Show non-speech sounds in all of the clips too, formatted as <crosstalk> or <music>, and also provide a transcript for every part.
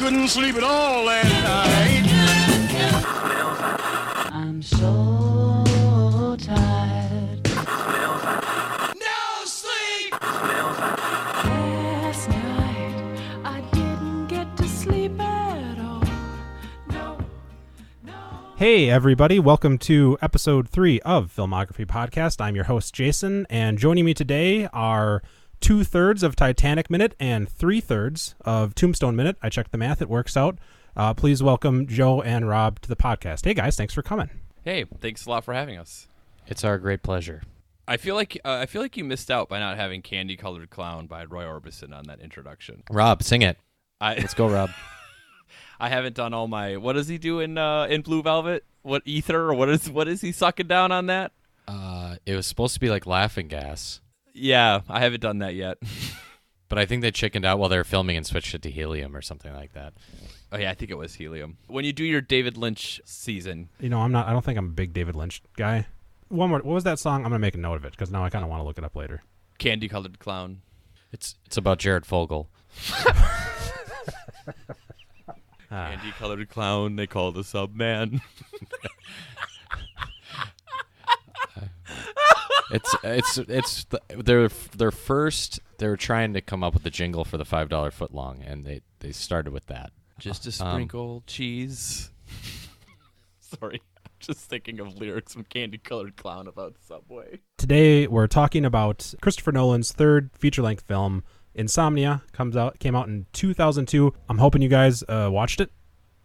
couldn't sleep at all last night. I'm so tired. No sleep. Last night I didn't get to sleep at all. No, no. Hey, everybody, welcome to episode three of Filmography Podcast. I'm your host, Jason, and joining me today are two thirds of Titanic Minute and three thirds of Tombstone Minute. I checked the math, it works out. Uh, please welcome Joe and Rob to the podcast. Hey, guys, thanks for coming. Hey, thanks a lot for having us. It's our great pleasure. I feel like uh, I feel like you missed out by not having "Candy Colored Clown" by Roy Orbison on that introduction. Rob, sing it. I <laughs> Let's go, Rob. I haven't done all my. What does he do in uh, in Blue Velvet? What ether or what is what is he sucking down on that? Uh, it was supposed to be like laughing gas, Yeah, I haven't done that yet. <laughs> but I think they chickened out while they were filming and switched it to helium or something like that. oh yeah, I think it was helium. When you do your David Lynch season, You know, I'm not, I don't think I'm a big David Lynch guy. One more, what was that song? I'm going to make a note of it because now I kind of want to look it up later. Candy Colored Clown. It's it's about Jared Fogle. <laughs> Ah. Candy Colored Clown. They call the sub man. <laughs> It's it's it's the, their their first. They were trying to come up with a jingle for the five dollar foot long, and they they started with that. Just a Um, sprinkle cheese. <laughs> Sorry, I'm just thinking of lyrics from Candy Colored Clown about Subway. Today we're talking about Christopher Nolan's third feature-length film, Insomnia, comes out came out in 2002. I'm hoping you guys uh, watched it.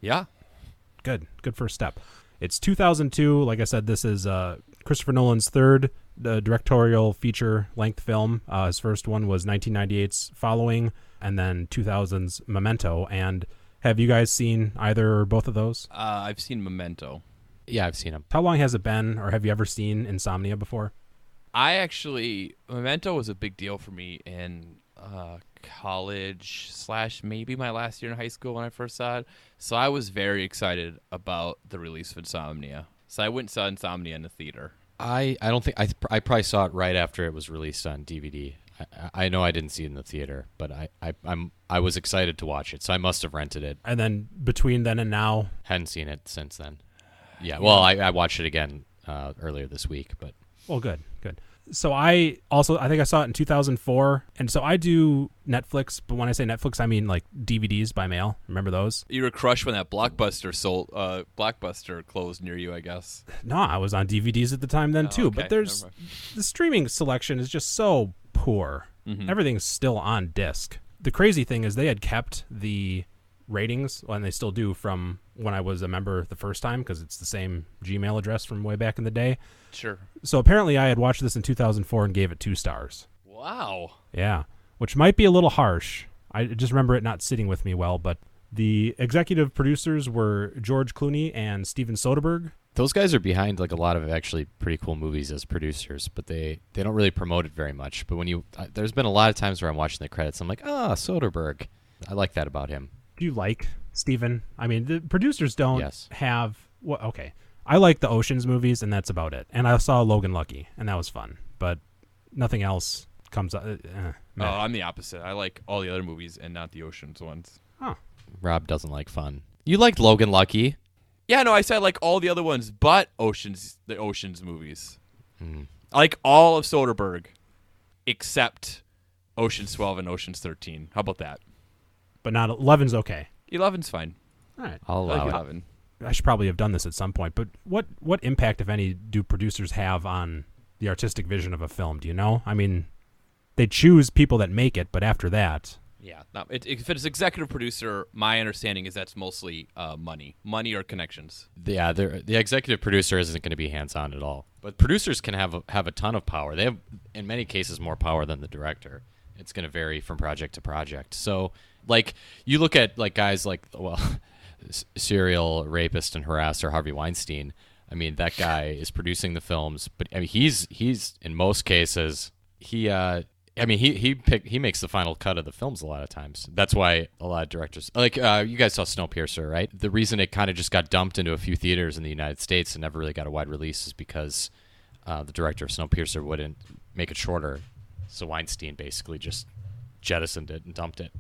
Yeah, Good, good first step. It's 2002. Like I said, this is uh, Christopher Nolan's third uh, directorial feature-length film. Uh, his first one was 1998's Following, and then 2000's Memento. And have you guys seen either or both of those? uh, I've seen Memento. Yeah, I've seen them. How long has it been, or have you ever seen Insomnia before? I actually Memento was a big deal for me in uh, college slash maybe my last year in high school when I first saw it. So I was very excited about the release of Insomnia. So I went and saw Insomnia in the theater. I I don't think I I probably saw it right after it was released on DVD. I, I know I didn't see it in the theater, but I, I I'm I was excited to watch it, so I must have rented it. And then between then and now, Hadn't seen it since then. Yeah, well, I, I watched it again uh, earlier this week, but Well, good, good. So I also I think I saw it in 2004, and so I do Netflix. But when I say Netflix, I mean like DVDs by mail. Remember those? You were crushed when that blockbuster sold. Uh, blockbuster closed near you, I guess. <laughs> No, I was on DVDs at the time then Oh, too. okay, But there's the streaming selection is just so poor. Mm-hmm. Everything's still on disc. The crazy thing is they had kept the ratings, and they still do from when I was a member the first time because it's the same Gmail address from way back in the day. Sure. So apparently, I had watched this in 2004 and gave it two stars. Wow. Yeah, which might be a little harsh. I just remember it not sitting with me well, but the executive producers were George Clooney and Steven Soderbergh. those guys are behind like a lot of actually pretty cool movies as producers, but they they don't really promote it very much. But when you uh, there's been a lot of times where I'm watching the credits, I'm like, ah, Soderbergh. I like that about him. Do you like Steven? I mean, the producers don't Yes. have what? okay, I like the Ocean's movies, and that's about it. And I saw Logan Lucky, and that was fun, but nothing else comes. Uh, eh, Oh. I'm the opposite. I like all the other movies and not the Ocean's ones. Huh. Rob doesn't like fun. You liked Logan Lucky. Yeah, no, I said I like all the other ones, but Ocean's the Ocean's movies. Hmm. I like all of Soderbergh, except Ocean's 12 and Ocean's 13. How about that? But not 11's okay. 11's fine. All right. I'll I allow like it. 11. I should probably have done this at some point, but what what impact, if any, do producers have on the artistic vision of a film? Do you know? I mean, they choose people that make it, but after that, Yeah, no, it, if it's executive producer, my understanding is that's mostly uh, money, money or connections. Yeah, they're- the executive producer isn't going to be hands on at all. But producers can have a, have a ton of power. They have, in many cases, more power than the director. It's going to vary from project to project. So, like, you look at like guys like well, <laughs> serial rapist and harasser Harvey Weinstein. I mean, that guy is producing the films, but I mean, he's he's in most cases he uh I mean, he he pick, he makes the final cut of the films a lot of times. That's why a lot of directors like uh, you guys saw Snowpiercer, right? The reason it kind of just got dumped into a few theaters in the United States and never really got a wide release is because uh, the director of Snowpiercer wouldn't make it shorter. So Weinstein basically just jettisoned it and dumped it.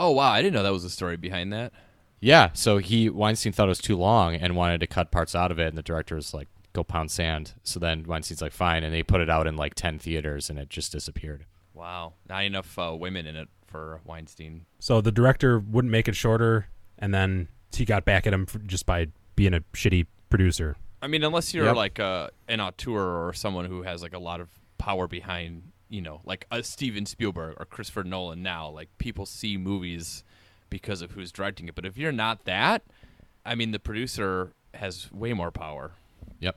Oh wow, I didn't know that was the story behind that. Yeah, so he Weinstein thought it was too long and wanted to cut parts out of it, and the director was like, "Go pound sand." So then Weinstein's like, "Fine," and they put it out in like ten theaters, and it just disappeared. Wow, not enough uh, women in it for Weinstein. So the director wouldn't make it shorter, and then he got back at him for, just by being a shitty producer. I mean, unless you're Yep. like a, an auteur or someone who has like a lot of power behind, you know, like a Steven Spielberg or Christopher Nolan now, like people see movies because of who's directing it. But if you're not that, I mean, the producer has way more power. Yep.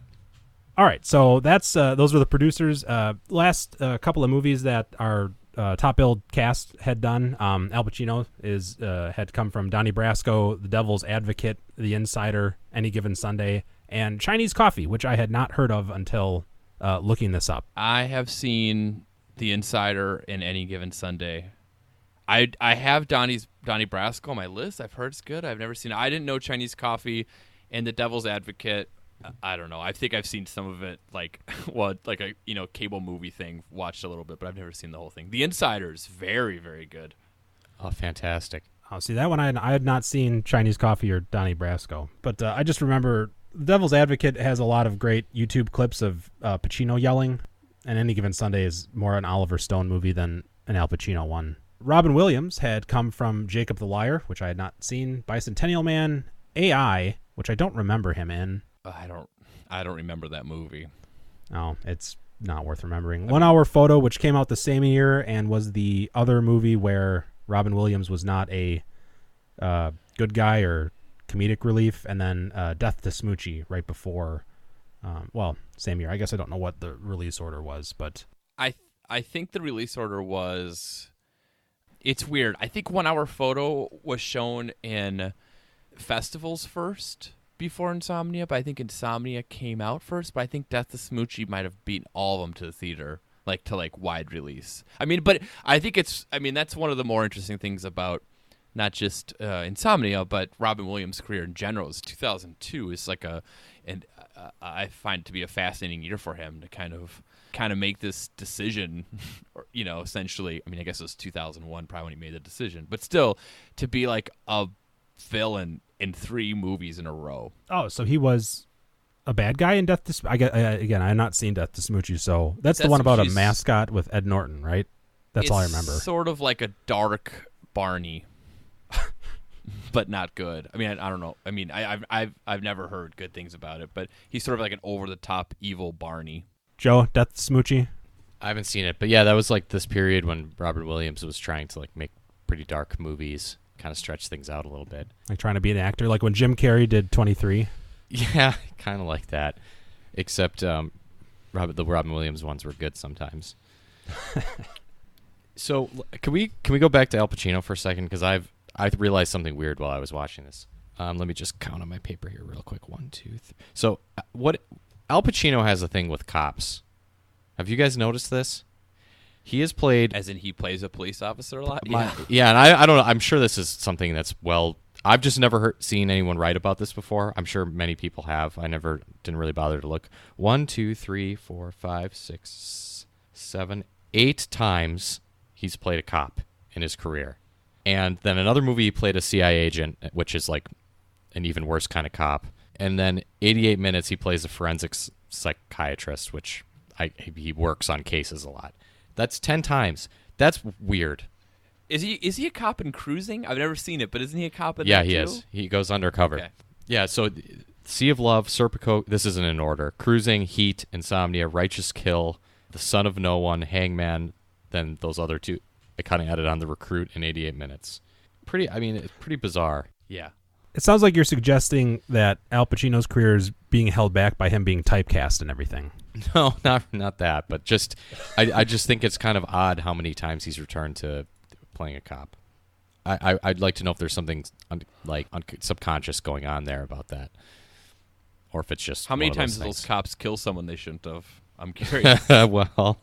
All right, so that's uh, those were the producers. Uh, last uh, couple of movies that our uh, top billed cast had done. Um, Al Pacino is uh, had come from Donnie Brasco, The Devil's Advocate, The Insider, Any Given Sunday, and Chinese Coffee, which I had not heard of until uh, looking this up. I have seen The Insider in any given Sunday. I I have Donnie's Donnie Brasco on my list. I've heard it's good. I've never seen it. I didn't know Chinese Coffee and The Devil's Advocate. I- I don't know. I think I've seen some of it, like <laughs> what, like a you know cable movie thing. Watched a little bit, but I've never seen the whole thing. The Insider is very very good. Oh, fantastic. Oh, see that one I had, I had not seen Chinese Coffee or Donnie Brasco, but uh, I just remember The Devil's Advocate has a lot of great YouTube clips of uh, Pacino yelling, and Any Given Sunday is more an Oliver Stone movie than an Al Pacino one. Robin Williams had come from Jacob the Liar, which I had not seen, Bicentennial Man, AI, which I don't remember him in. I don't I don't remember that movie. Oh, it's not worth remembering. One Hour Photo, which came out the same year and was the other movie where Robin Williams was not a uh, good guy or comedic relief, and then uh, Death to Smoochy right before. Um, well, same year. I guess I don't know what the release order was, but I I think the release order was it's weird. I think one hour photo was shown in festivals first before Insomnia, but I think Insomnia came out first. But I think Death to Smoochy might have beaten all of them to the theater, like to like wide release. I mean, but I think it's. I mean, that's one of the more interesting things about not just uh, Insomnia, but Robin Williams' career in general. Is 2002 is like a, and I find it to be a fascinating year for him to kind of kind of make this decision, <laughs> or you know, essentially. I mean, I guess it was 2001 probably when he made the decision, but still to be like a villain in three movies in a row. oh, so he was a bad guy in Death to. Sm- I get, uh, again, I have not seen Death to Smoochy, so that's the one about a mascot with Ed Norton, right? That's all I remember. Sort of like a dark Barney, but not good. I mean, I, I don't know. I mean, I, I've I've I've never heard good things about it, but he's sort of like an over the top evil Barney. Joe, Death Smoochy. I haven't seen it, but yeah, that was like this period when Robert Williams was trying to like make pretty dark movies, kind of stretch things out a little bit. Like trying to be an actor, like when Jim Carrey did 23. <laughs> Yeah, kind of like that. Except um, Robert, the Robin Williams ones were good sometimes. <laughs> so can we can we go back to Al Pacino for a second? Because I've I realized something weird while I was watching this. Um, let me just count on my paper here real quick. One, two, three. So uh, what Al Pacino has a thing with cops. Have you guys noticed this? He has played As in, he plays a police officer a lot. my- yeah. <laughs> yeah, and I, I don't know. I'm sure this is something that's well. I've just never heard, seen anyone write about this before. I'm sure many people have. I never didn't really bother to look. One, two, three, four, five, six, seven, eight times he's played a cop in his career, and then another movie he played a CIA agent, which is like an even worse kind of cop. And then 88 minutes he plays a forensics psychiatrist, which I he works on cases a lot. That's 10 times. That's weird. Is he is he a cop in Cruising? I've never seen it, but isn't he a cop in Yeah, he too? is. He goes undercover. Okay. Yeah, so Sea of Love, Serpico, this isn't in order. Cruising, Heat, Insomnia, Righteous Kill, The Son of No One, Hangman, then those other two. I kind of added on The Recruit in 88 minutes. Pretty, I mean, it's pretty bizarre. Yeah. It sounds like you're suggesting that Al Pacino's career is being held back by him being typecast and everything. <laughs> No, not not that, but just I, I just think it's kind of odd how many times he's returned to playing a cop. I, I I'd like to know if there's something un, like un, subconscious going on there about that, or if it's just How many one of times those those cops kill someone they shouldn't have? I'm curious. <laughs> well,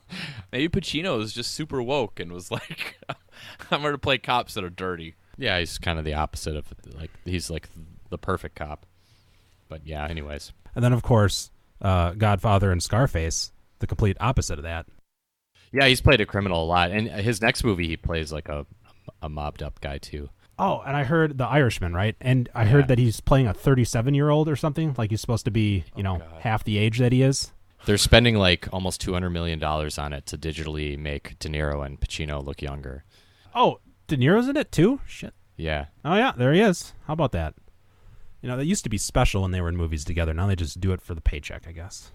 Maybe Pacino is just super woke and was like, <laughs> "I'm going to play cops that are dirty." yeah, he's kind of the opposite of like he's like the perfect cop. But yeah, anyways, And then, of course, uh, Godfather and Scarface, the complete opposite of that. yeah, he's played a criminal a lot, and his next movie he plays like a, a mobbed up guy too. Oh, and I heard the Irishman, right? And I Yeah. heard that he's playing a 37 year old or something. Like he's supposed to be, you know, God. half the age that he is. They're spending like almost two hundred million dollars on it to digitally make De Niro and Pacino look younger. Oh, De Niro's in it too. Shit. Yeah, Oh yeah, there he is. How about that? You know, that used to be special when they were in movies together. Now they just do it for the paycheck, I guess.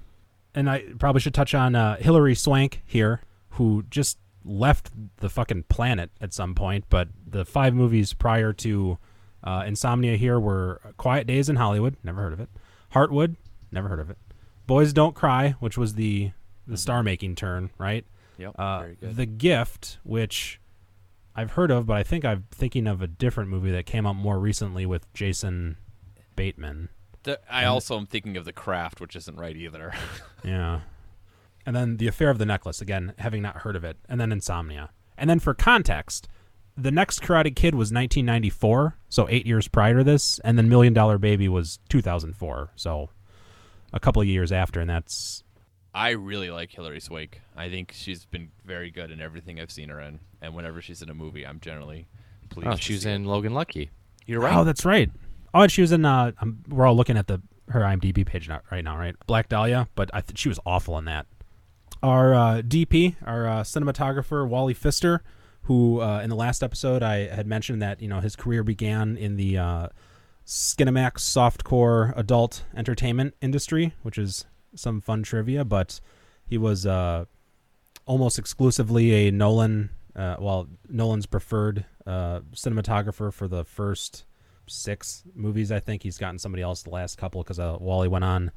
And I probably should touch on uh, Hilary Swank here, who just left the fucking planet at some point. But the five movies prior to uh, Insomnia here were Quiet Days in Hollywood, never heard of it. Heartwood, never heard of it. Boys Don't Cry, which was the the star making turn, right? Yep. Uh, very good. The Gift, which I've heard of, but I think I'm thinking of a different movie that came out more recently with Jason Bateman. The- I also am thinking of the craft, which isn't right either. <laughs> Yeah. And then The Affair of the Necklace, again, having not heard of it. And then Insomnia. And then for context, the next Karate Kid was 1994, so eight years prior to this. And then Million Dollar Baby was 2004, so a couple of years after. And that's I really like Hilary Swank. I think she's been very good in everything I've seen her in, and whenever she's in a movie, I'm generally pleased. oh, to she was see in Logan Lucky. You're right. Oh, that's right. Oh, and she was in. Uh, um, we're all looking at the her IMDb page now, right now, right? Black Dahlia, but I th- she was awful in that. Our uh, DP, our uh, cinematographer Wally Pfister, who uh, in the last episode I had mentioned that you know his career began in the uh, Skinemax softcore adult entertainment industry, which is some fun trivia. But he was uh, almost exclusively a Nolan, uh, well, Nolan's preferred uh, cinematographer for the first six movies. I think he's gotten somebody else the last couple because uh, Wally went on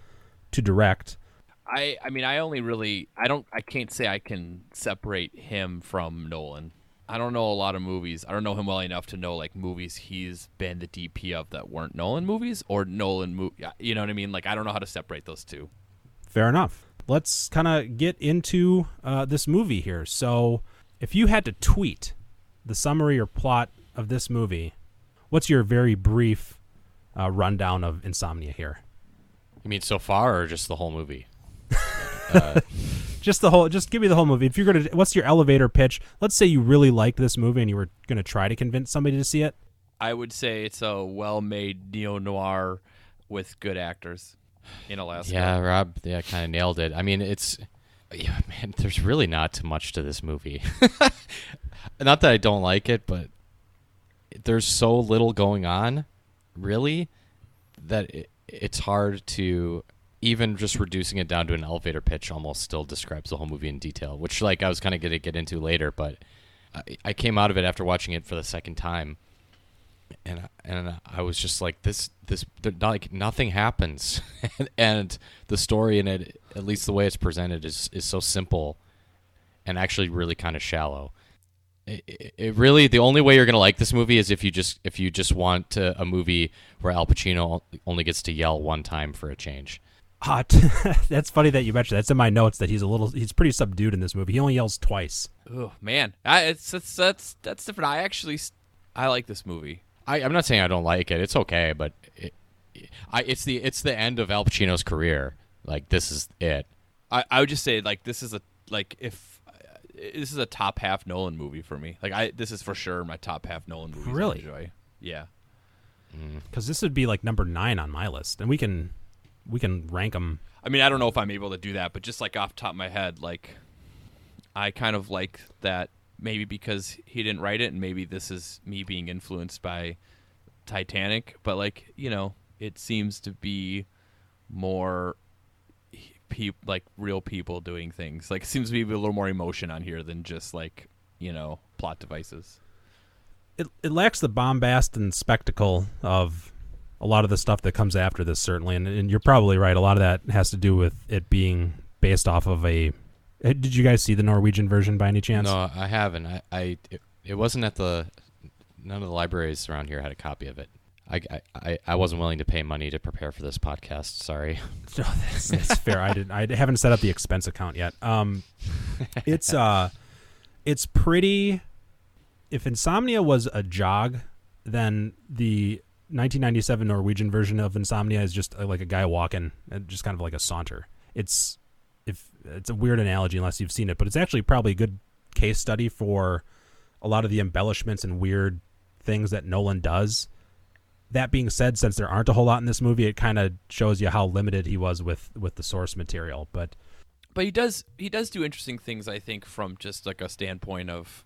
to direct. I I mean I only really I don't I can't say I can separate him from Nolan. I don't know a lot of movies. I don't know him well enough to know like movies he's been the DP of that weren't Nolan movies or Nolan movie. You know what I mean? Like I don't know how to separate those two. Fair enough. Let's kind of get into uh, this movie here. So, if you had to tweet the summary or plot of this movie, what's your very brief uh, rundown of Insomnia here? You mean so far, or just the whole movie? Uh, <laughs> just the whole. Just give me the whole movie. If you're gonna, what's your elevator pitch? Let's say you really liked this movie and you were gonna try to convince somebody to see it. I would say it's a well-made neo noir with good actors in Alaska. Yeah, Rob, yeah, kind of nailed it. I mean, it's yeah, man. There's really not too much to this movie. <laughs> not that I don't like it, but there's so little going on, really, that it, it's hard to even just reducing it down to an elevator pitch. Almost still describes the whole movie in detail, which like I was kind of going to get into later, but I, I came out of it after watching it for the second time and and I was just like this this like nothing happens and, <laughs> and the story in it at least the way it's presented is is so simple and actually really kind of shallow it, it, really the only way you're gonna like this movie is if you just if you just want to, a movie where Al Pacino only gets to yell one time for a change Ah, <laughs> that's funny that you mentioned. That's in my notes that he's a little. He's pretty subdued in this movie. He only yells twice. Oh man, I, it's, it's that's that's different. I actually I like this movie. I, I'm not saying I don't like it. It's okay, but it, I, it's the it's the end of Al Pacino's career. Like this is it. I, I would just say like this is a like if uh, this is a top half Nolan movie for me. Like I this is for sure my top half Nolan movie. Really? I enjoy. Yeah. because this would be like number nine on my list, and we can we can rank them. I mean I don't know if I'm able to do that, but just like off the top of my head, like I kind of like that maybe because he didn't write it, and maybe this is me being influenced by Titanic. But like you know, it seems to be more pe- like real people doing things. Like it seems to be a little more emotion on here than just like you know plot devices. It it lacks the bombast and spectacle of a lot of the stuff that comes after this, certainly, and, and you're probably right. A lot of that has to do with it being based off of a. eh, Did you guys see the Norwegian version by any chance? No, I haven't. I, I it, it wasn't at the none of the libraries around here had a copy of it. I, I- I, I wasn't willing to pay money to prepare for this podcast. Sorry. <laughs> No, that's, that's fair. I didn't. I haven't set up the expense account yet. Um, it's uh, it's pretty. If Insomnia was a jog, then the 1997 Norwegian version of Insomnia is just uh, like a guy walking, and just kind of like a saunter. It's if it's a weird analogy unless you've seen it, but it's actually probably a good case study for a lot of the embellishments and weird things that Nolan does. That being said, since there aren't a whole lot in this movie, it kind of shows you how limited he was with with the source material. But but he does he does do interesting things i think from just like a standpoint of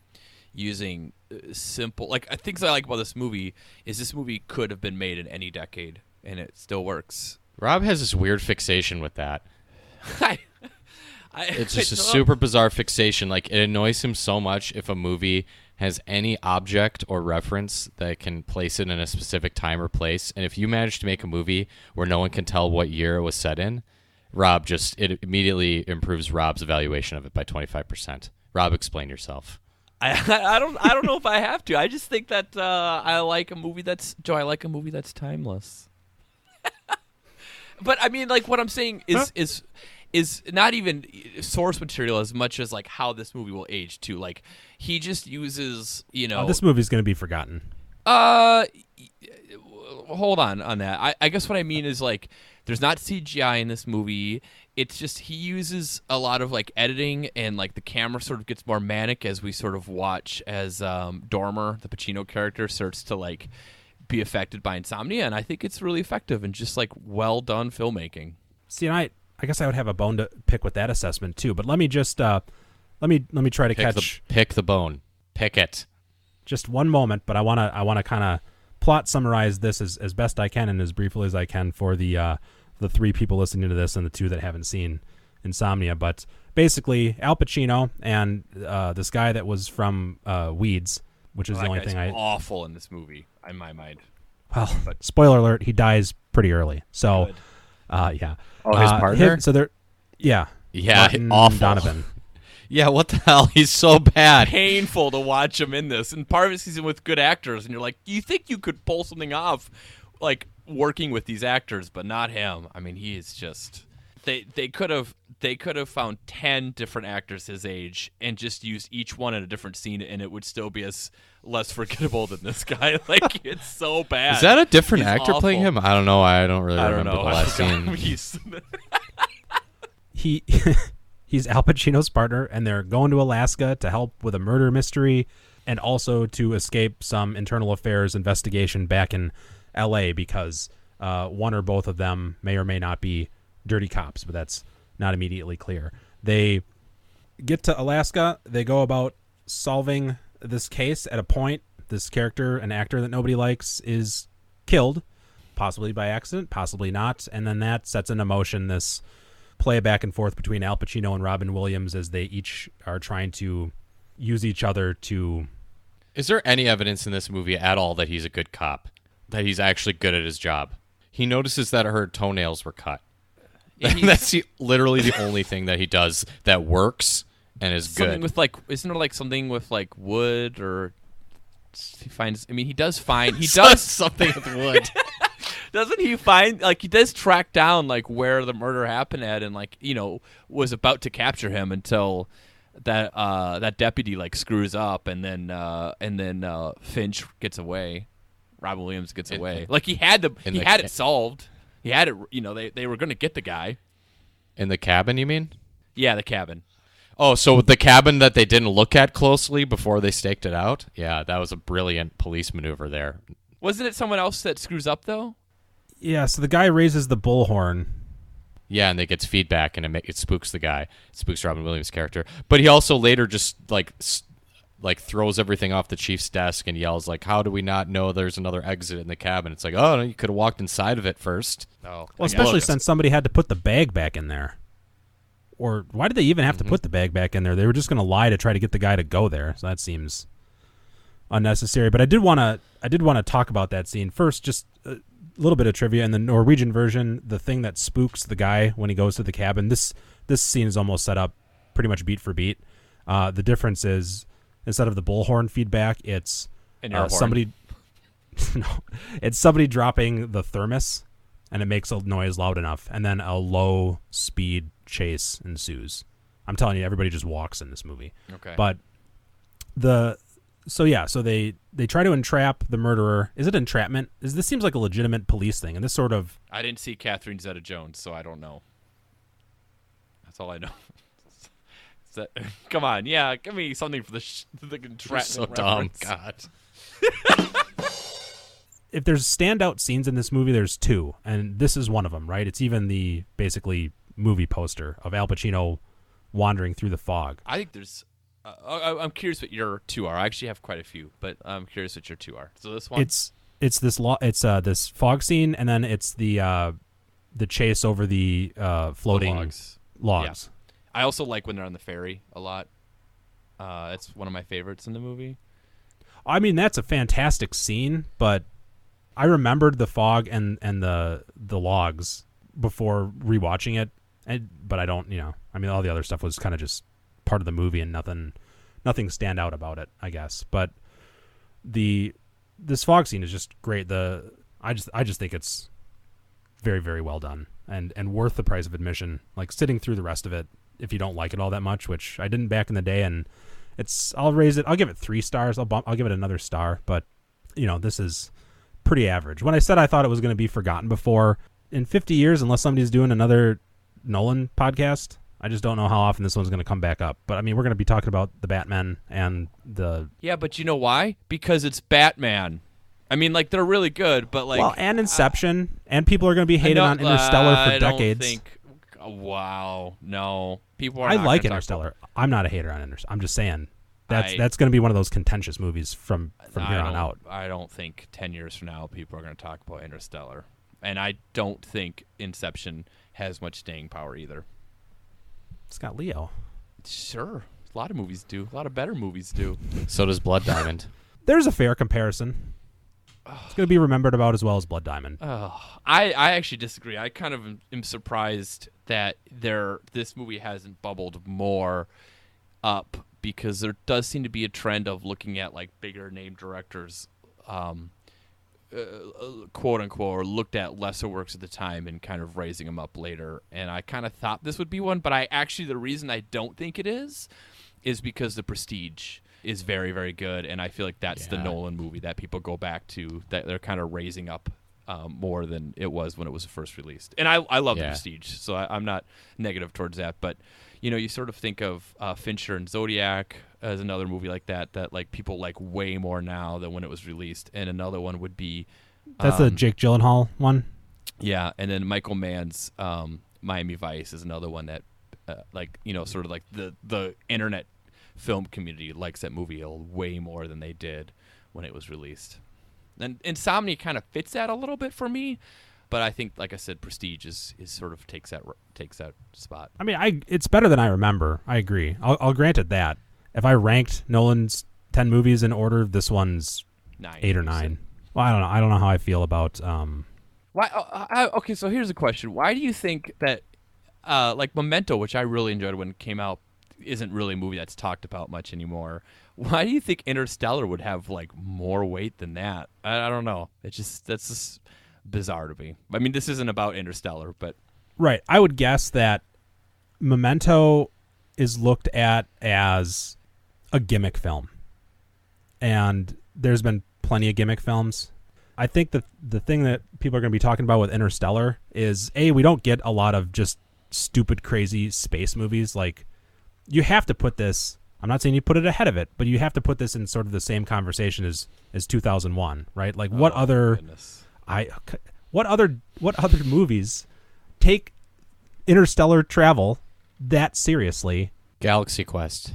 using uh, simple like uh, things i like about this movie is this movie could have been made in any decade and it still works Rob has this weird fixation with that. <laughs> I, I, It's just a I don't- super bizarre fixation. Like it annoys him so much if a movie has any object or reference that can place it in a specific time or place. And if you manage to make a movie where no one can tell what year it was set in, Rob just it immediately improves Rob's evaluation of it by twenty five percent. Rob, explain yourself. <laughs> I, I don't I don't know if I have to. I just think that uh, I like a movie that's Joe. I like a movie that's timeless. <laughs> but I mean, like what I'm saying is is is not even source material as much as like how this movie will age too. Like he just uses you know uh, this movie's going to be forgotten. uh, hold on on that. I, I guess what I mean is like there's not CGI in this movie. It's just he uses a lot of like editing and like the camera sort of gets more manic as we sort of watch as um, Dormer, the Pacino character, starts to like be affected by insomnia, and I think it's really effective and just like well done filmmaking. See, and I I guess I would have a bone to pick with that assessment too. But let me just uh, let me let me try to Pick catch the pick the bone. Pick it. just one moment. But I want to I want to kind of plot summarize this as, as best I can and as briefly as I can for the uh, the three people listening to this and the two that haven't seen Insomnia. But basically, Al Pacino and uh, this guy that was from uh, Weeds, which is That the only thing I awful in this movie, in my mind. well, spoiler alert, he dies pretty early. So, uh, yeah. Oh, his Uh, partner? him- so they're, yeah. Yeah, Martin <laughs> awful. Donovan. <laughs> Yeah, what the hell? <laughs> He's so bad. painful to watch him in this. And part of it's season with good actors, and you're like, you think you could pull something off, like working with these actors, but not him. I mean, he is just. They they could have they could have found ten different actors his age and just used each one in a different scene, and it would still be as less forgettable than this guy. <laughs> Like it's so bad. Is that a different He's actor playing him? I don't know. I don't really I don't remember know. the last <laughs> scene. He's- he <laughs> he's Al Pacino's partner, and they're going to Alaska to help with a murder mystery, and also to escape some internal affairs investigation back in L.A. because uh, one or both of them may or may not be dirty cops, but that's not immediately clear. They get to Alaska. They go about solving this case. At a point, this character, an actor that nobody likes, is killed, possibly by accident, possibly not, and then that sets into motion this play back and forth between Al Pacino and Robin Williams as they each are trying to use each other to. Is there any evidence in this movie at all that he's a good cop? That he's actually good at his job? He notices that her toenails were cut. <laughs> That's the, literally the only thing that he does that works and is something good. with like isn't there like something with like wood or he finds i mean he does find he <laughs> does something with wood. <laughs> doesn't he find like he does track down like where the murder happened at and like you know was about to capture him until that uh that deputy like screws up and then uh and then uh finch gets away robin williams gets In- away like he had the he the had ca- it solved he had it you know they they were gonna get the guy in the cabin, you mean? yeah the cabin Oh, so the cabin that they didn't look at closely before they staked it out? Yeah, that was a brilliant police maneuver there. wasn't it someone else that screws up though Yeah, so the guy raises the bullhorn. Yeah, and it gets feedback, and it, ma- it spooks the guy. It spooks Robin Williams' character. But he also later just like s- like throws everything off the chief's desk and yells like, "How do we not know there's another exit in the cabin?" It's like, "Oh, no, you could have walked inside of it first. oh Well, especially since somebody had to put the bag back in there. Or why did they even Mm-hmm. have to put the bag back in there? They were just going to lie to try to get the guy to go there. So that seems unnecessary. But I did want to I did want to talk about that scene first. Just a little bit of trivia in the Norwegian version. The thing that spooks the guy when he goes to the cabin. This this scene is almost set up pretty much beat for beat. Uh, the difference is instead of the bullhorn feedback, it's uh, somebody. <laughs> no, it's somebody dropping the thermos, and it makes a noise loud enough, and then a low speed chase ensues. I'm telling you, everybody just walks in this movie. okay But the so yeah, so they they try to entrap the murderer. Is it entrapment? Is this seems like a legitimate police thing? And this sort of I didn't see Catherine Zeta Jones, so I don't know. That's all I know. <laughs> Is that, <laughs> come on, yeah, give me something for the sh- the You're entrapment so dumb. God. <laughs> if there's standout scenes in this movie, there's two, and this is one of them, right? It's even the basically movie poster of Al Pacino wandering through the fog. I think there's. Uh, I, I'm curious what your two are. I actually have quite a few, but I'm curious what your two are. So this one, It's it's this lo- it's uh this fog scene, and then it's the uh the chase over the uh the floating logs. logs. I also like when they're on the ferry a lot. Uh, it's one of my favorites in the movie. I mean, that's a fantastic scene, but I remembered the fog and and the the logs before rewatching it, and but I don't, you know, I mean, all the other stuff was kind of just part of the movie and nothing nothing stand out about it, I guess. But the this fog scene is just great. The I just I just think it's very very well done and and worth the price of admission. Like sitting through the rest of it if you don't like it all that much, which I didn't back in the day and it's I'll raise it. I'll give it 3 stars. I'll bump, I'll give it another star, but you know, this is pretty average. When I said I thought it was going to be forgotten before in 50 years unless somebody's doing another Nolan podcast, I just don't know how often this one's going to come back up. But I mean, we're going to be talking about the Batman and the Yeah, but you know why? Because it's Batman. I mean, like they're really good, but like well, and Inception, and people are going to be hating on Interstellar uh, for I don't decades. think- oh, wow, no, people are. I not like gonna Interstellar. I'm not a hater on Interstellar. I'm just saying that's I- that's going to be one of those contentious movies from from here on out. I don't think ten years from now people are going to talk about Interstellar, and I don't think Inception has much staying power either. It's got Leo. Sure, a lot of movies do. A lot of better movies do. So does Blood Diamond. <laughs> There's a fair comparison. It's going to be remembered about as well as Blood Diamond. Oh, I, I actually disagree. I kind of am, am surprised that there this movie hasn't bubbled more up because there does seem to be a trend of looking at like bigger name directors, um, uh, quote unquote, or looked at lesser works at the time and kind of raising them up later. And I kind of thought this would be one, but I actually the reason I don't think it is is because the Prestige is very very good, and I feel like that's the Nolan movie that people go back to that they're kind of raising up um, more than it was when it was first released. And I I love the Prestige, so I, I'm not negative towards that. But you know, you sort of think of uh, Fincher and Zodiac as another movie like that that like people like way more now than when it was released, and another one would be That's the um, Jake Gyllenhaal one. yeah, and then Michael Mann's um, Miami Vice is another one that, uh, like you know, sort of like the the internet film community likes that movie way more than they did when it was released. And Insomnia kind of fits that a little bit for me, but I think, like I said, Prestige is, is sort of takes that takes that spot. I mean, I it's better than I remember. I agree. I'll, I'll grant it that. If I ranked Nolan's ten movies in order, this one's Nine, eight or nine. Well, I don't know. I don't know how I feel about. Um, Why? Uh, uh, okay, so here's a question: Why do you think that, uh, like Memento, which I really enjoyed when it came out, isn't really a movie that's talked about much anymore? <laughs> Why do you think Interstellar would have like more weight than that? I, I don't know. It's just that's just bizarre to me. I mean, this isn't about Interstellar, but right. I would guess that Memento is looked at as a gimmick film, and there's been plenty of gimmick films. I think that the thing that people are going to be talking about with Interstellar is a we don't get a lot of just stupid, crazy space movies. Like you have to put this. I'm not saying you put it ahead of it, but you have to put this in sort of the same conversation as as 2001, right? Like what Oh, other goodness. I what other what other movies take interstellar travel that seriously? Galaxy Quest.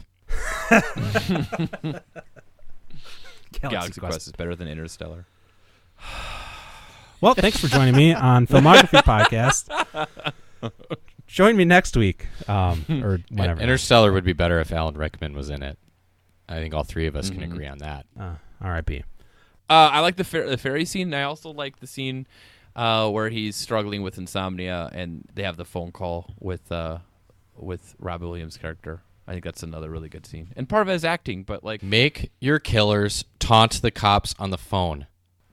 <laughs> Galaxy Quest is better than Interstellar. Well, thanks for joining me on Filmography <laughs> Podcast. Join me next week, um, or whenever. Interstellar would be better if Alan Rickman was in it. I think all three of us Mhm. can agree on that. uh, R.I.P. Uh, I like the fer- the ferry scene. I also like the scene uh, where he's struggling with insomnia, and they have the phone call with uh, with Robin Williams' character. I think that's another really good scene, and part of it is acting. But like, Make your killers taunt the cops on the phone.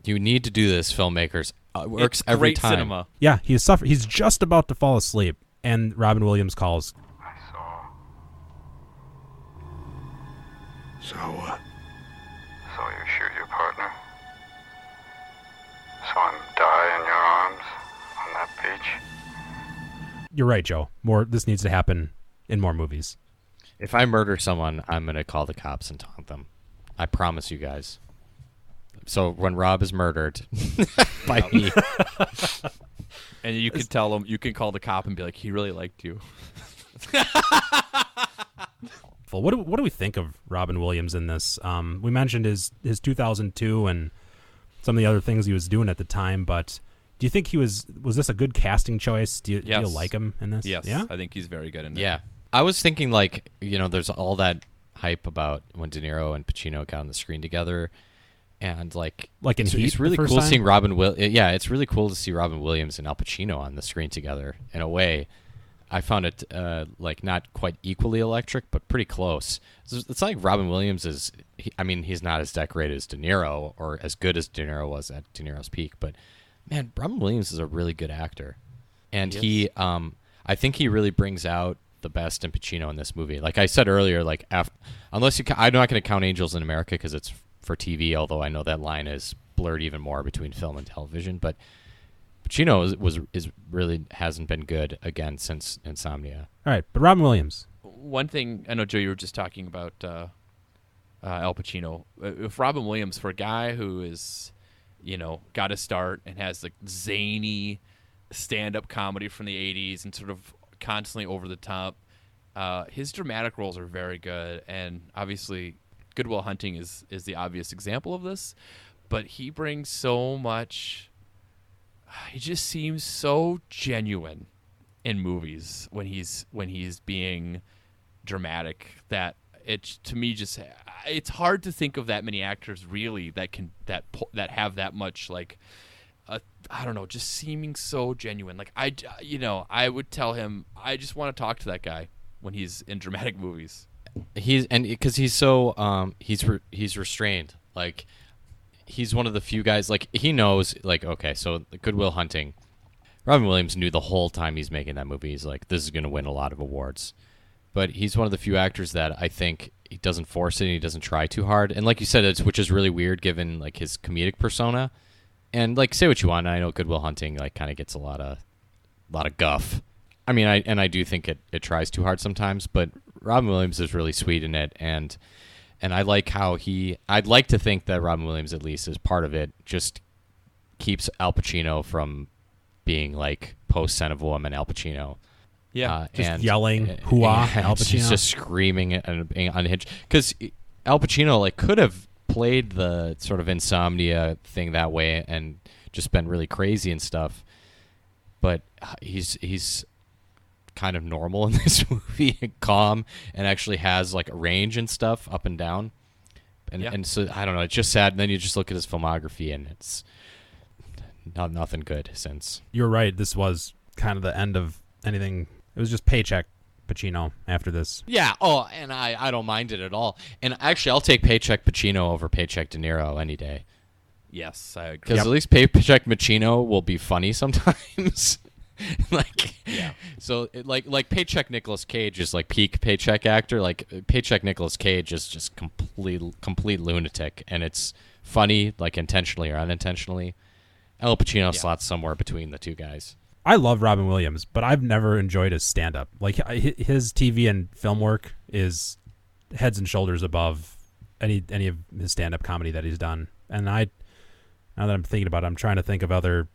You need to do this, filmmakers. Uh, works it's every great time. cinema. Yeah, he's suffer- He's just about to fall asleep, and Robin Williams calls. I saw. Saw what? Saw you shoot your partner. Saw him die in your arms on that beach. You're right, Joe. More. This needs to happen in more movies. If I murder someone, I'm gonna call the cops and taunt them. I promise you guys. So when Rob is murdered <laughs> by <laughs> me, And you can tell him, you can call the cop and be like, he really liked you. <laughs> Well, what do, what do we think of Robin Williams in this? Um, we mentioned his his 2002 and some of the other things he was doing at the time, but do you think he was was this a good casting choice? Do you, do you like him in this? Yes, Yeah. I think he's very good in it. yeah, I was thinking like you know, there's all that hype about when De Niro and Pacino got on the screen together, and like Like in it's, Heat it's really cool time? seeing Robin. Will yeah, it's really cool to see Robin Williams and Al Pacino on the screen together. In a way, I found it uh, like not quite equally electric, but pretty close. It's, it's like Robin Williams is. He, I mean, he's not as decorated as De Niro or as good as De Niro was at De Niro's peak, but man, Robin Williams is a really good actor, and he, um, I think he really brings out the best in Pacino in this movie. Like I said earlier, like af- unless you, ca- I'm not going to count Angels in America because it's for TV. Although I know that line is blurred even more between film and television, but Pacino is, was is really hasn't been good again since Insomnia. All right, but Robin Williams. One thing I know, Joe, you were just talking about uh, uh, Al Pacino. Uh, If Robin Williams, for a guy who is, you know, got a start and has like zany stand-up comedy from the '80s and sort of constantly over the top, uh, his dramatic roles are very good. And obviously, Good Will Hunting is is the obvious example of this. But he brings so much. <sighs> He just seems so genuine in movies when he's when he's being dramatic that it to me just it's hard to think of that many actors really that can that that have that much like uh, I don't know just seeming so genuine like I you know I would tell him I just want to talk to that guy when he's in dramatic <laughs> movies He's and because he's so um he's re- he's restrained. Like he's one of the few guys like he knows like okay so Good Will Hunting. Robin Williams knew the whole time he's making that movie. He's like this is going to win a lot of awards. But he's one of the few actors that I think he doesn't force it and he doesn't try too hard. And like you said, it's which is really weird given like his comedic persona. And like say what you want, I know Good Will Hunting like kind of gets a lot of a lot of guff. I mean, I and I do think it, it tries too hard sometimes, but Robin Williams is really sweet in it, and and I like how he. I'd like to think that Robin Williams, at least as part of it, just keeps Al Pacino from being like post Son of Woman Al Pacino. Uh, Just and, yelling, <laughs> "Hoo-ah, and Al He's Pacino." just screaming and being unhinged because Al Pacino like could have played the sort of insomnia thing that way and just been really crazy and stuff, but uh, he's he's kind of normal in <laughs> this movie and calm and actually has like a range and stuff up and down. And Yeah. and so I don't know, it's just sad. And then you just look at his filmography and it's not nothing good since. You're right. This was kind of the end of anything. It was just paycheck Pacino after this. Yeah. Oh, and I I don't mind it at all. And actually, I'll take Paycheck Pacino over Paycheck De Niro any day yes I agree because at least Paycheck Pacino will be funny <laughs> sometimes. <laughs> like Yeah. So it, like like Paycheck Nicolas Cage is like peak Paycheck actor. Like Paycheck Nicolas Cage is just complete complete lunatic, and it's funny like intentionally or unintentionally. Al Pacino slots somewhere between the two guys. I love Robin Williams, but I've never enjoyed his stand up. Like hi- hi- his TV and film work is heads and shoulders above any any of his stand up comedy that he's done. And I now that I'm thinking about it, I'm trying to think of other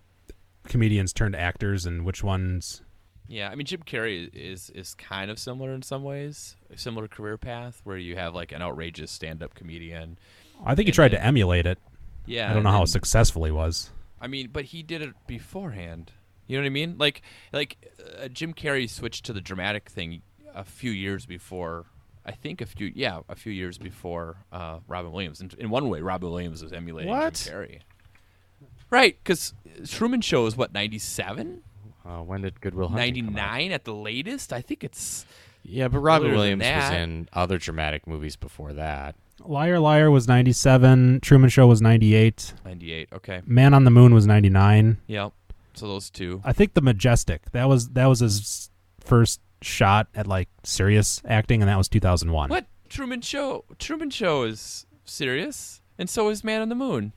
comedians turned actors and which ones Yeah, I mean Jim Carrey is is kind of similar in some ways, a similar career path where you have like an outrageous stand-up comedian. I think he tried to emulate it. Yeah, I don't know how and- successful he was. I mean, but he did it beforehand. You know what I mean? Like like uh, Jim Carrey switched to the dramatic thing a few years before. I think a few yeah, a few years before uh, Robin Williams. In, in one way, Robin Williams was emulating What? Jim Carrey. Right, because Truman Show is what ninety seven. Uh, when did Good Will Hunting come 99 at the latest. I think it's Yeah, but Robin Williams was in other dramatic movies before that. Liar Liar was 97, Truman Show was 98, 98. Okay. Man on the Moon was 99. Yep. So those two. I think The Majestic. That was that was his first shot at like serious acting and that was 2001. What? Truman Show. Truman Show is serious, and so is Man on the Moon.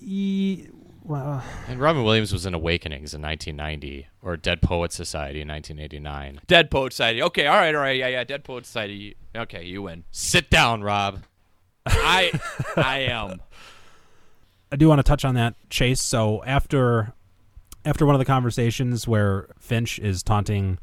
E- well, And Robin Williams was in Awakenings in 1990, or Dead Poet Society in 1989. Dead Poet Society. Okay, all right, all right, yeah, yeah. Dead Poet Society. Okay, you win. Sit down, Rob. <laughs> I, I am. I do want to touch on that chase. So after after one of the conversations where Finch is taunting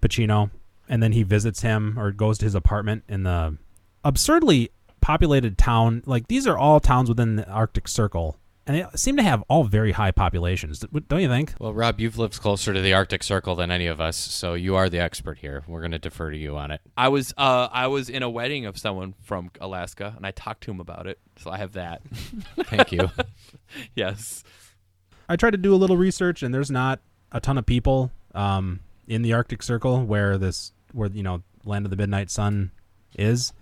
Pacino, and then he visits him or goes to his apartment in the absurdly populated town. Like these are all towns within the Arctic Circle, and they seem to have all very high populations. Don't you think? Well, Rob, you've lived closer to the Arctic Circle than any of us, so you are the expert here. We're going to defer to you on it. I was, uh, I was in a wedding of someone from Alaska, and I talked to him about it. So I have that. <laughs> Thank you. <laughs> yes. I tried to do a little research, and there's not a ton of people um, in the Arctic Circle where this, where you know, Land of the Midnight Sun is.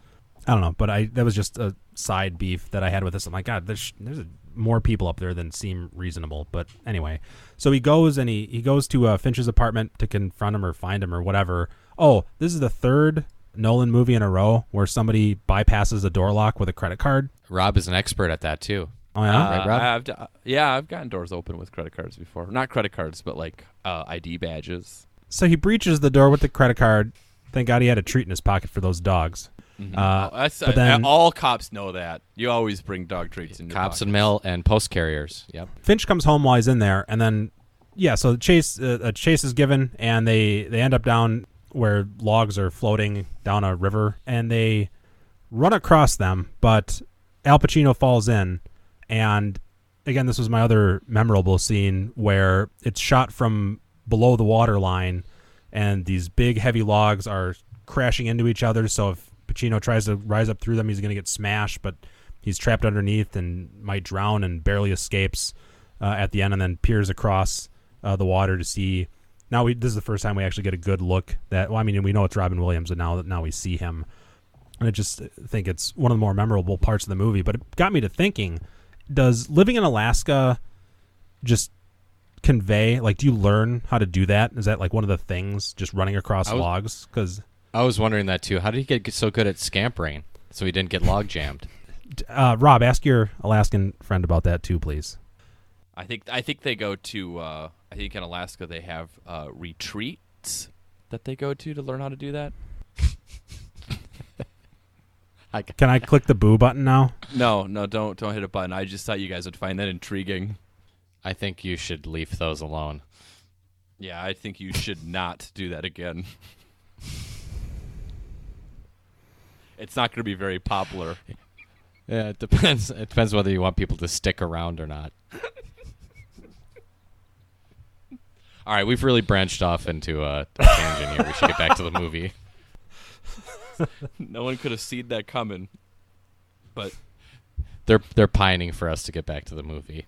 I don't know, but I that was just a side beef that I had with this. I'm like, God, there's there's more people up there than seem reasonable. But anyway, so he goes and he he goes to uh, Finch's apartment to confront him or find him or whatever. Oh, this is the third Nolan movie in a row where somebody bypasses a door lock with a credit card. Rob is an expert at that too. Oh yeah, Uh, right, Rob? I've, d- yeah, I've gotten doors open with credit cards before. Not credit cards, but like uh, ID badges. so he breaches the door with the credit card. Thank God he had a treat in his pocket for those dogs. Uh, Oh, that's, but then- uh, all cops know that. You always bring dog treats in Cops and mail and post carriers. Yep. Finch comes home while he's in there, and then yeah, so chase uh, a chase is given, and they they end up down where logs are floating down a river, and they run across them, but Al Pacino falls in, and again, this was my other memorable scene where it's shot from below the water line, and these big heavy logs are crashing into each other. So if Pacino tries to rise up through them, he's going to get smashed, but he's trapped underneath and might drown and barely escapes uh, at the end, and then peers across uh, the water to see. Now we this is the first time we actually get a good look. That well, I mean, we know it's Robin Williams, and now now we see him, and I just think it's one of the more memorable parts of the movie. But it got me to thinking: Does living in Alaska just convey like do you learn how to do that is that like one of the things just running across was- logs because I was wondering that too. How did he get so good at scampering so he didn't get log jammed? <laughs> uh, rob ask your alaskan friend about that too please I think I think they go to. Uh, I think in Alaska they have uh, retreats that they go to to learn how to do that. <laughs> can i click the boo button now No, no, don't don't hit a button. I just thought you guys would find that intriguing. I think you should leave those alone. Yeah, I think you should not do that again. <laughs> it's not going to be very popular. Yeah, it depends. It depends whether you want people to stick around or not. <laughs> All right, we've really branched off into a, a tangent here. We should get back to the movie. <laughs> No one could have seen that coming. But They're they're pining for us to get back to the movie.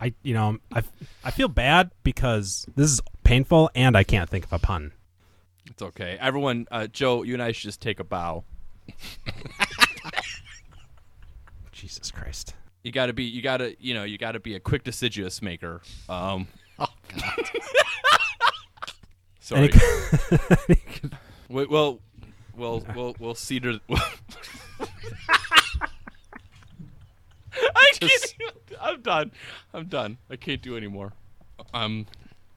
i you know i i feel bad because this is painful and i can't think of a pun it's okay. Everyone, uh, Joe, you and I should just take a bow. Jesus christ You got to be, you got to, you know, you got to be a quick deciduous maker. Um, Oh God! sorry. Any- <laughs> We, well, we'll, we'll, we'll cedar. <laughs> I can't. even- I'm done. I'm done. I can't do anymore. I'm.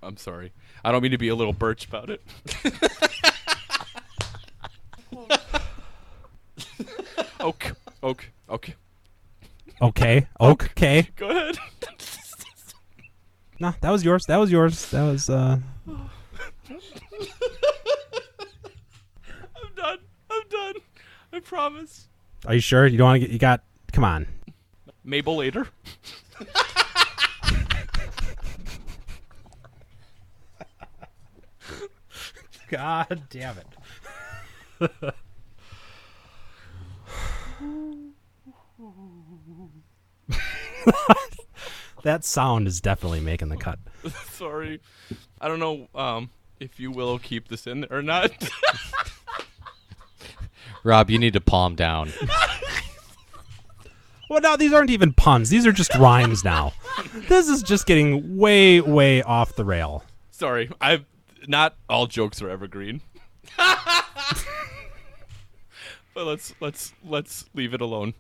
I'm sorry. I don't mean to be a little birch about it. <laughs> okay. Okay. Okay. okay okay Go ahead. nah, that was yours that was yours that was uh <laughs> I'm done. I'm done. I promise. are you sure you don't want to get you got come on Mabel later. <laughs> god damn it <laughs> <laughs> that sound is definitely making the cut <laughs> Sorry. I don't know um, if you will keep this in or not. <laughs> Rob, you need to palm down. Well, now these aren't even puns. These are just rhymes now. This is just getting way, way off the rail. Sorry. I've not all jokes are evergreen. But let's let's let's leave it alone.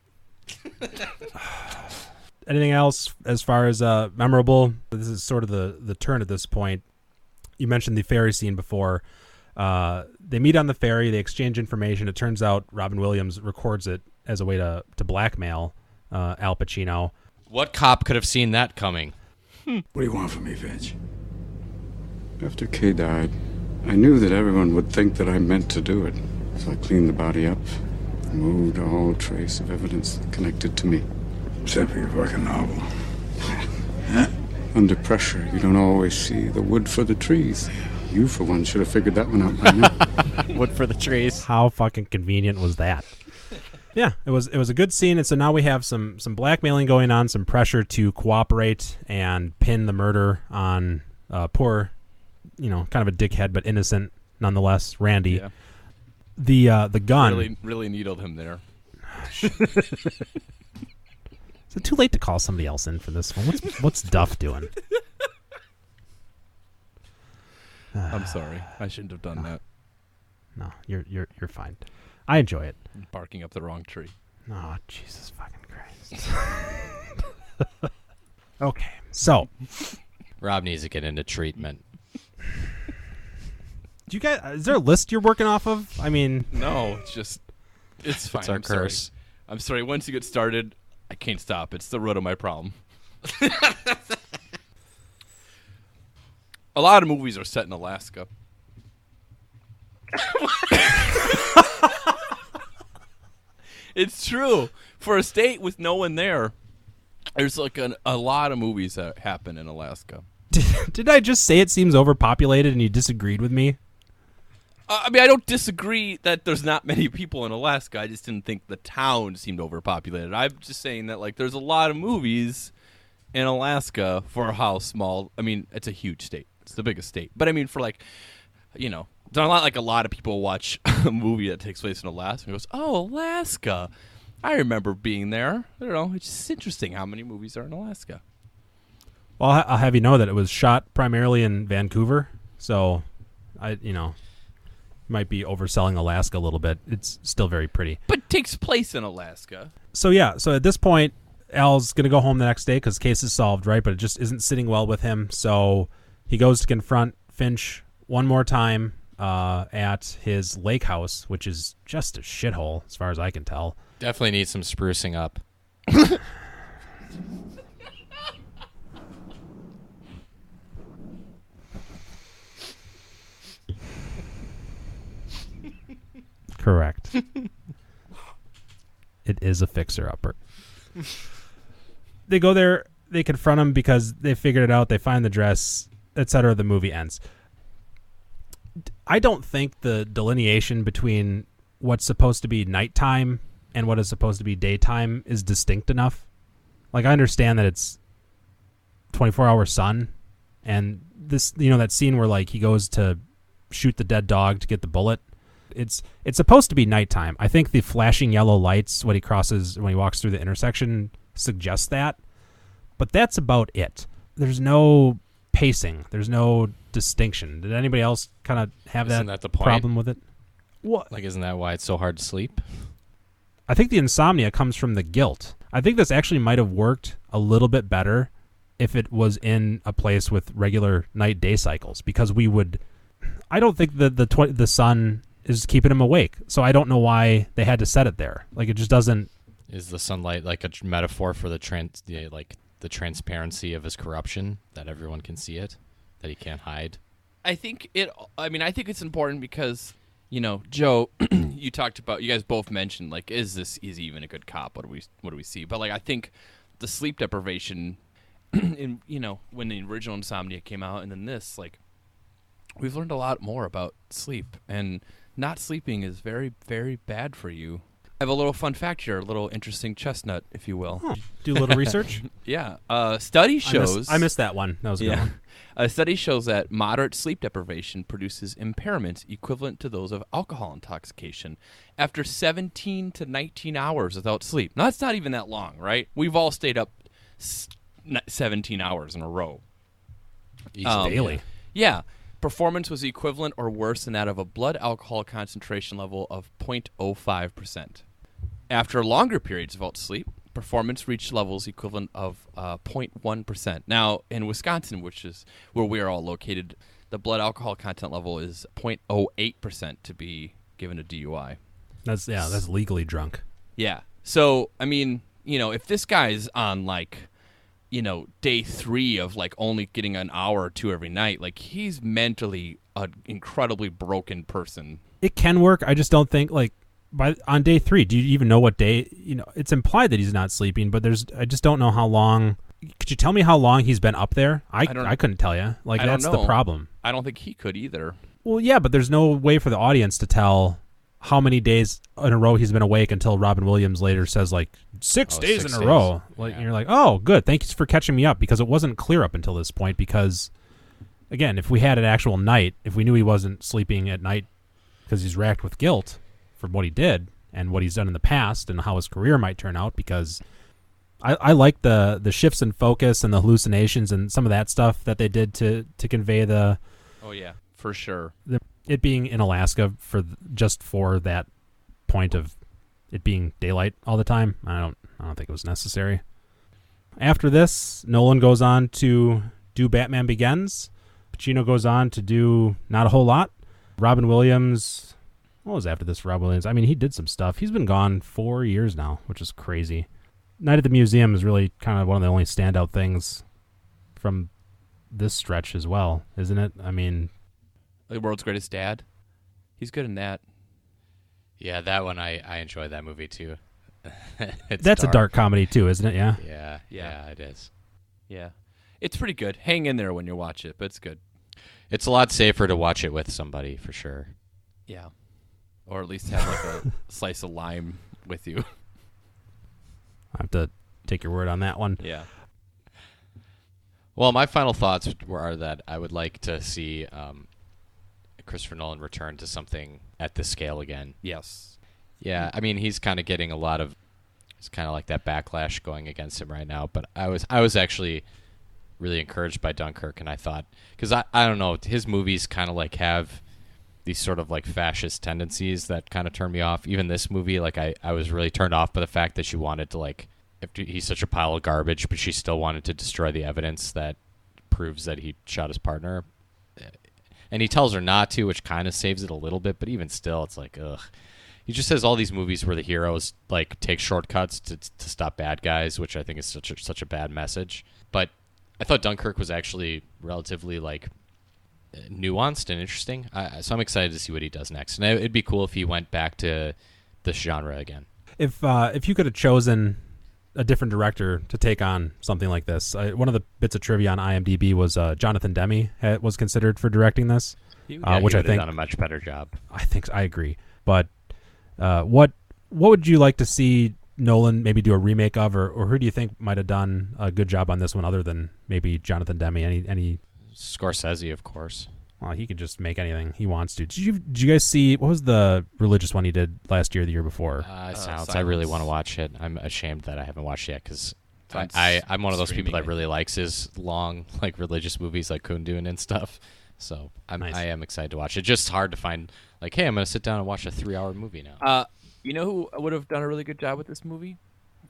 <sighs> anything else as far as uh, memorable? This is sort of the the turn at this point. You mentioned the ferry scene before. Uh, they meet on the ferry. They exchange information. It turns out Robin Williams records it as a way to to blackmail uh, Al Pacino. What cop could have seen that coming? What do you want from me, Finch? After Kay died, I knew that everyone would think that I meant to do it. So I cleaned the body up, removed all trace of evidence connected to me. Except for your fucking novel. Under pressure, you don't always see the wood for the trees. You, for one, should have figured that one out by now. <laughs> Wood for the trees. How fucking convenient was that? <laughs> yeah, it was. It was a good scene, and so now we have some some blackmailing going on, some pressure to cooperate and pin the murder on uh, poor, you know, kind of a dickhead but innocent nonetheless, Randy. Yeah. The uh, the gun. Really, really needled him there. <laughs> Is it too late to call somebody else in for this one? What's what's Duff doing? <laughs> I'm sorry. I shouldn't have done that. No, you're you're you're fine. I enjoy it. Barking up the wrong tree. Oh, Jesus fucking Christ. <laughs> okay, so Rob needs to get into treatment. Do you guys? Is there a list you're working off of? I mean, No, it's just it's fine. It's our I'm sorry. curse. I'm sorry. Once you get started, I can't stop. It's the root of my problem. <laughs> a lot of movies are set in Alaska. <laughs> it's true. For a state with no one there, there's like an, a lot of movies that happen in Alaska. did, <laughs> did I just say it seems overpopulated and you disagreed with me? I mean, I don't disagree that there's not many people in Alaska. I just didn't think the town seemed overpopulated. I'm just saying that like there's a lot of movies in Alaska for how small. I mean, it's a huge state. It's the biggest state. But I mean, for like, you know, it's not like a lot of people watch <laughs> a movie that takes place in Alaska and goes, "Oh, Alaska." I remember being there. I don't know. It's just interesting how many movies are in Alaska. Well, I'll have you know that it was shot primarily in Vancouver, so I, you know, might be overselling Alaska a little bit. It's still very pretty. But takes place in Alaska. So yeah, so at this point, Al's gonna go home the next day because case is solved, right? But it just isn't sitting well with him. So he goes to confront Finch one more time uh, at his lake house, which is just a shithole as far as I can tell. Definitely needs some sprucing up. <laughs> Correct. <laughs> it is a fixer upper. they go there, they confront him because they figured it out, they find the dress, etc. The movie ends. I don't think the delineation between what's supposed to be nighttime and what is supposed to be daytime is distinct enough. Like I understand that it's 24 hour sun and this you know that scene where like he goes to shoot the dead dog to get the bullet it's it's supposed to be nighttime. I think the flashing yellow lights when he crosses when he walks through the intersection suggests that, but that's about it. There's no pacing. There's no distinction. Did anybody else kind of have Isn't that, that the problem with it? What? Like, isn't that why it's so hard to sleep? I think the insomnia comes from the guilt. I think this actually might have worked a little bit better if it was in a place with regular night day cycles because we would I don't think that the tw- the sun is keeping him awake. So I don't know why they had to set it there. Like it just doesn't Is the sunlight like a tr- metaphor for the trans, yeah, like the transparency of his corruption that everyone can see it, that he can't hide? I think it. I mean, I think it's important because you know, Joe, <clears throat> you talked about. You guys both mentioned like, is this is he even a good cop? What do we what do we see? But like, I think the sleep deprivation, <clears throat> in you know, when the original Insomnia came out, and then this, like, we've learned a lot more about sleep, and not sleeping is very very bad for you. I have a little fun fact here, a little interesting chestnut, if you will. do a little research. <laughs> Yeah, uh, study I shows. missed, I missed that one. That was a good one. A <laughs> study shows that moderate sleep deprivation produces impairments equivalent to those of alcohol intoxication after 17 to 19 hours without sleep. Now, that's not even that long, right? We've all stayed up 17 hours in a row. Um, Daily. Yeah. Performance was equivalent or worse than that of a blood alcohol concentration level of 0.05%. After longer periods without sleep, performance reached levels equivalent of uh, 0.1 percent. Now in Wisconsin, which is where we are all located, the blood alcohol content level is 0.08 percent to be given a DUI. That's yeah, that's legally drunk. Yeah. So I mean, you know, if this guy's on like, you know, day three of like only getting an hour or two every night, like he's mentally an incredibly broken person. It can work. I just don't think like by on day three. Do you even know what day? You know, it's implied that he's not sleeping, but there's. I just don't know how long. Could you tell me how long he's been up there? I I I, couldn't tell you. Like I that's the problem. I don't think he could either. Well, yeah, but there's no way for the audience to tell how many days in a row he's been awake until Robin Williams later says like six Oh, days six in a days. row. Like Yeah. you're like, oh, good, thank you for catching me up because it wasn't clear up until this point. Because again, if we had an actual night, if we knew he wasn't sleeping at night because he's racked with guilt for what he did and what he's done in the past and how his career might turn out, because I, I like the the shifts in focus and the hallucinations and some of that stuff that they did to to convey the Oh yeah, for sure. the, it being in Alaska for just for that point of it being daylight all the time. I don't I don't think it was necessary. After this, Nolan goes on to do Batman Begins. Pacino goes on to do not a whole lot. Robin Williams, what was after this Robin Williams? I mean, he did some stuff. He's been gone four years now, which is crazy. Night at the Museum is really kind of one of the only standout things from this stretch as well, isn't it? I mean, The world's greatest dad. He's good in that. Yeah, that one I I enjoy that movie too. <laughs> It's That's a dark comedy too, isn't it? Yeah. Yeah, Yeah. yeah, it is. Yeah, it's pretty good. Hang in there when you watch it, but it's good. It's a lot safer to watch it with somebody for sure. Yeah, or at least have like a <laughs> slice of lime with you. <laughs> I have to take your word on that one. Yeah. Well, my final thoughts were are that I would like to see um, Christopher Nolan return to something at this scale again. Yes. Yeah, I mean he's kind of getting a lot of it's kind of like that backlash going against him right now. But I was I was actually really encouraged by Dunkirk, and I thought because I I don't know his movies kind of like have these sort of like fascist tendencies that kind of turn me off. Even this movie, like I I was really turned off by the fact that she wanted to like if he's such a pile of garbage, but she still wanted to destroy the evidence that proves that he shot his partner. And he tells her not to, which kind of saves it a little bit, but even still, it's like, ugh he just says all these movies where the heroes like take shortcuts to to stop bad guys, which I think is such a, such a bad message. But I thought Dunkirk was actually relatively like nuanced and interesting. So I'm excited to see what he does next. And it'd be cool if he went back to this genre again. If uh, if you could have chosen a different director to take on something like this, uh, one of the bits of trivia on IMDb was uh, Jonathan Demme ha- was considered for directing this. Uh, he which I think- done a much better job. I think I agree. But uh, what what would you like to see Nolan maybe do a remake of, or, or who do you think might have done a good job on this one, other than maybe Jonathan Demme? Any any Scorsese, of course. Well, he could just make anything he wants to. Did you did you guys see what was the religious one he did last year, or the year before? Uh, Silence. I really want to watch it. I'm ashamed that I haven't watched it yet because I, I I'm one of those people that really likes his long like religious movies like Kundun and stuff. So I'm Nice. I am excited to watch it. Just hard to find like hey I'm gonna sit down and watch a three hour movie now. Uh, you know who would have done a really good job with this movie?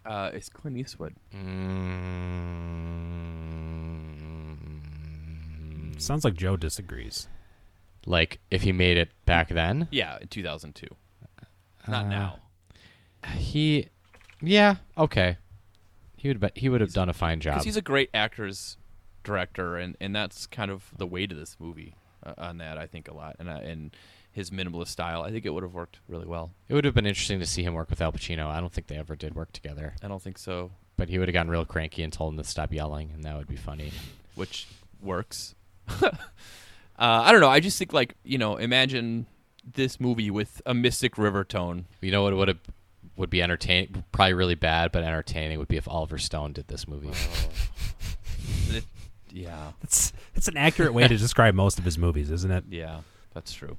Uh, is Clint Eastwood. Mm, Sounds like Joe disagrees. like if he made it back then, Yeah, in 2002. Not Uh, now. he yeah okay he would be, he would have done a fine job. Because he's a great actor's director, and, and that's kind of the weight of this movie uh, on that, I think, a lot. And, uh, and his minimalist style, I think it would have worked really well. it would have been interesting to see him work with Al Pacino. I don't think they ever did work together, I don't think so, but he would have gotten real cranky and told him to stop yelling, and that would be funny. which works. <laughs> uh, I don't know. I just think, like, you know, imagine this movie with a Mystic River tone. You know what would would be entertaining, probably really bad, but entertaining would be if Oliver Stone did this movie. It- <laughs> yeah. It's it's an accurate way to <laughs> describe most of his movies, isn't it? Yeah, that's true.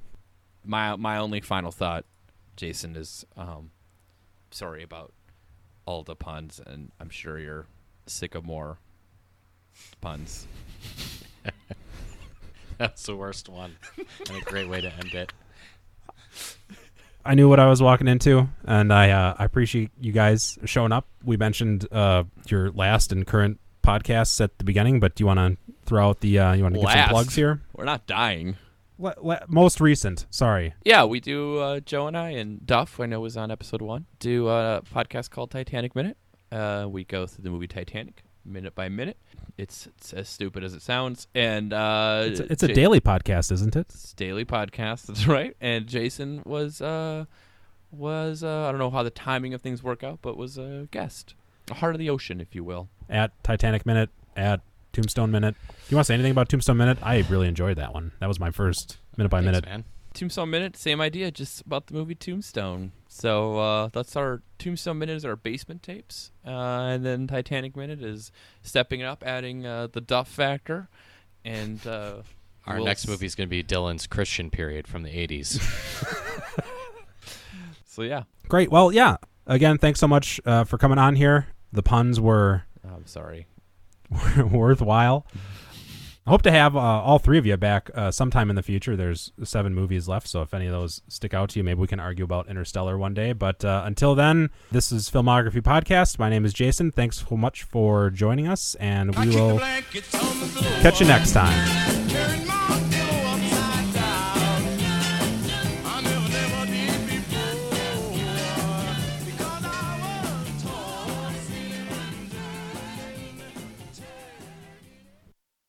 My my only final thought, Jason, is um, sorry about all the puns, and I'm sure you're sick of more puns. <laughs> That's the worst one, and a great way to end it. I knew what I was walking into, and I uh, I appreciate you guys showing up. We mentioned uh, your last and current podcasts at the beginning, but do you want to throw out the uh, you want to give some Last. plugs here? We're not dying. Le- le- most recent, sorry. Yeah, we do. Uh, Joe and I and Duff, I know was on episode one, do a podcast called Titanic Minute. Uh, we go through the movie Titanic minute by minute. It's, it's as stupid as it sounds, and uh, It's a, it's a Ja- daily podcast, isn't it? It's daily podcast. <laughs> That's right. And Jason was uh, was uh, I don't know how the timing of things work out, but was a guest, a heart of the ocean, if you will. At Titanic Minute, at Tombstone Minute. Do you want to say anything about Tombstone Minute? I really enjoyed that one. That was my first minute by Thanks, minute. man. Tombstone Minute, same idea, just about the movie Tombstone. So uh, that's our Tombstone Minute is our basement tapes, uh, and then Titanic Minute is stepping it up, adding uh, the Duff factor, and uh, <laughs> Our we'll next s- movie is going to be Dylan's Christian period from the 80s. <laughs> <laughs> So yeah, Great. Well, yeah. Again, thanks so much uh, for coming on here. The puns were I'm sorry. worthwhile. I hope to have uh, all three of you back uh, sometime in the future. There's seven movies left, so if any of those stick out to you, maybe we can argue about Interstellar one day. But uh, until then, this is Filmography Podcast. My name is Jason. Thanks so much for joining us, and we will catch you next time.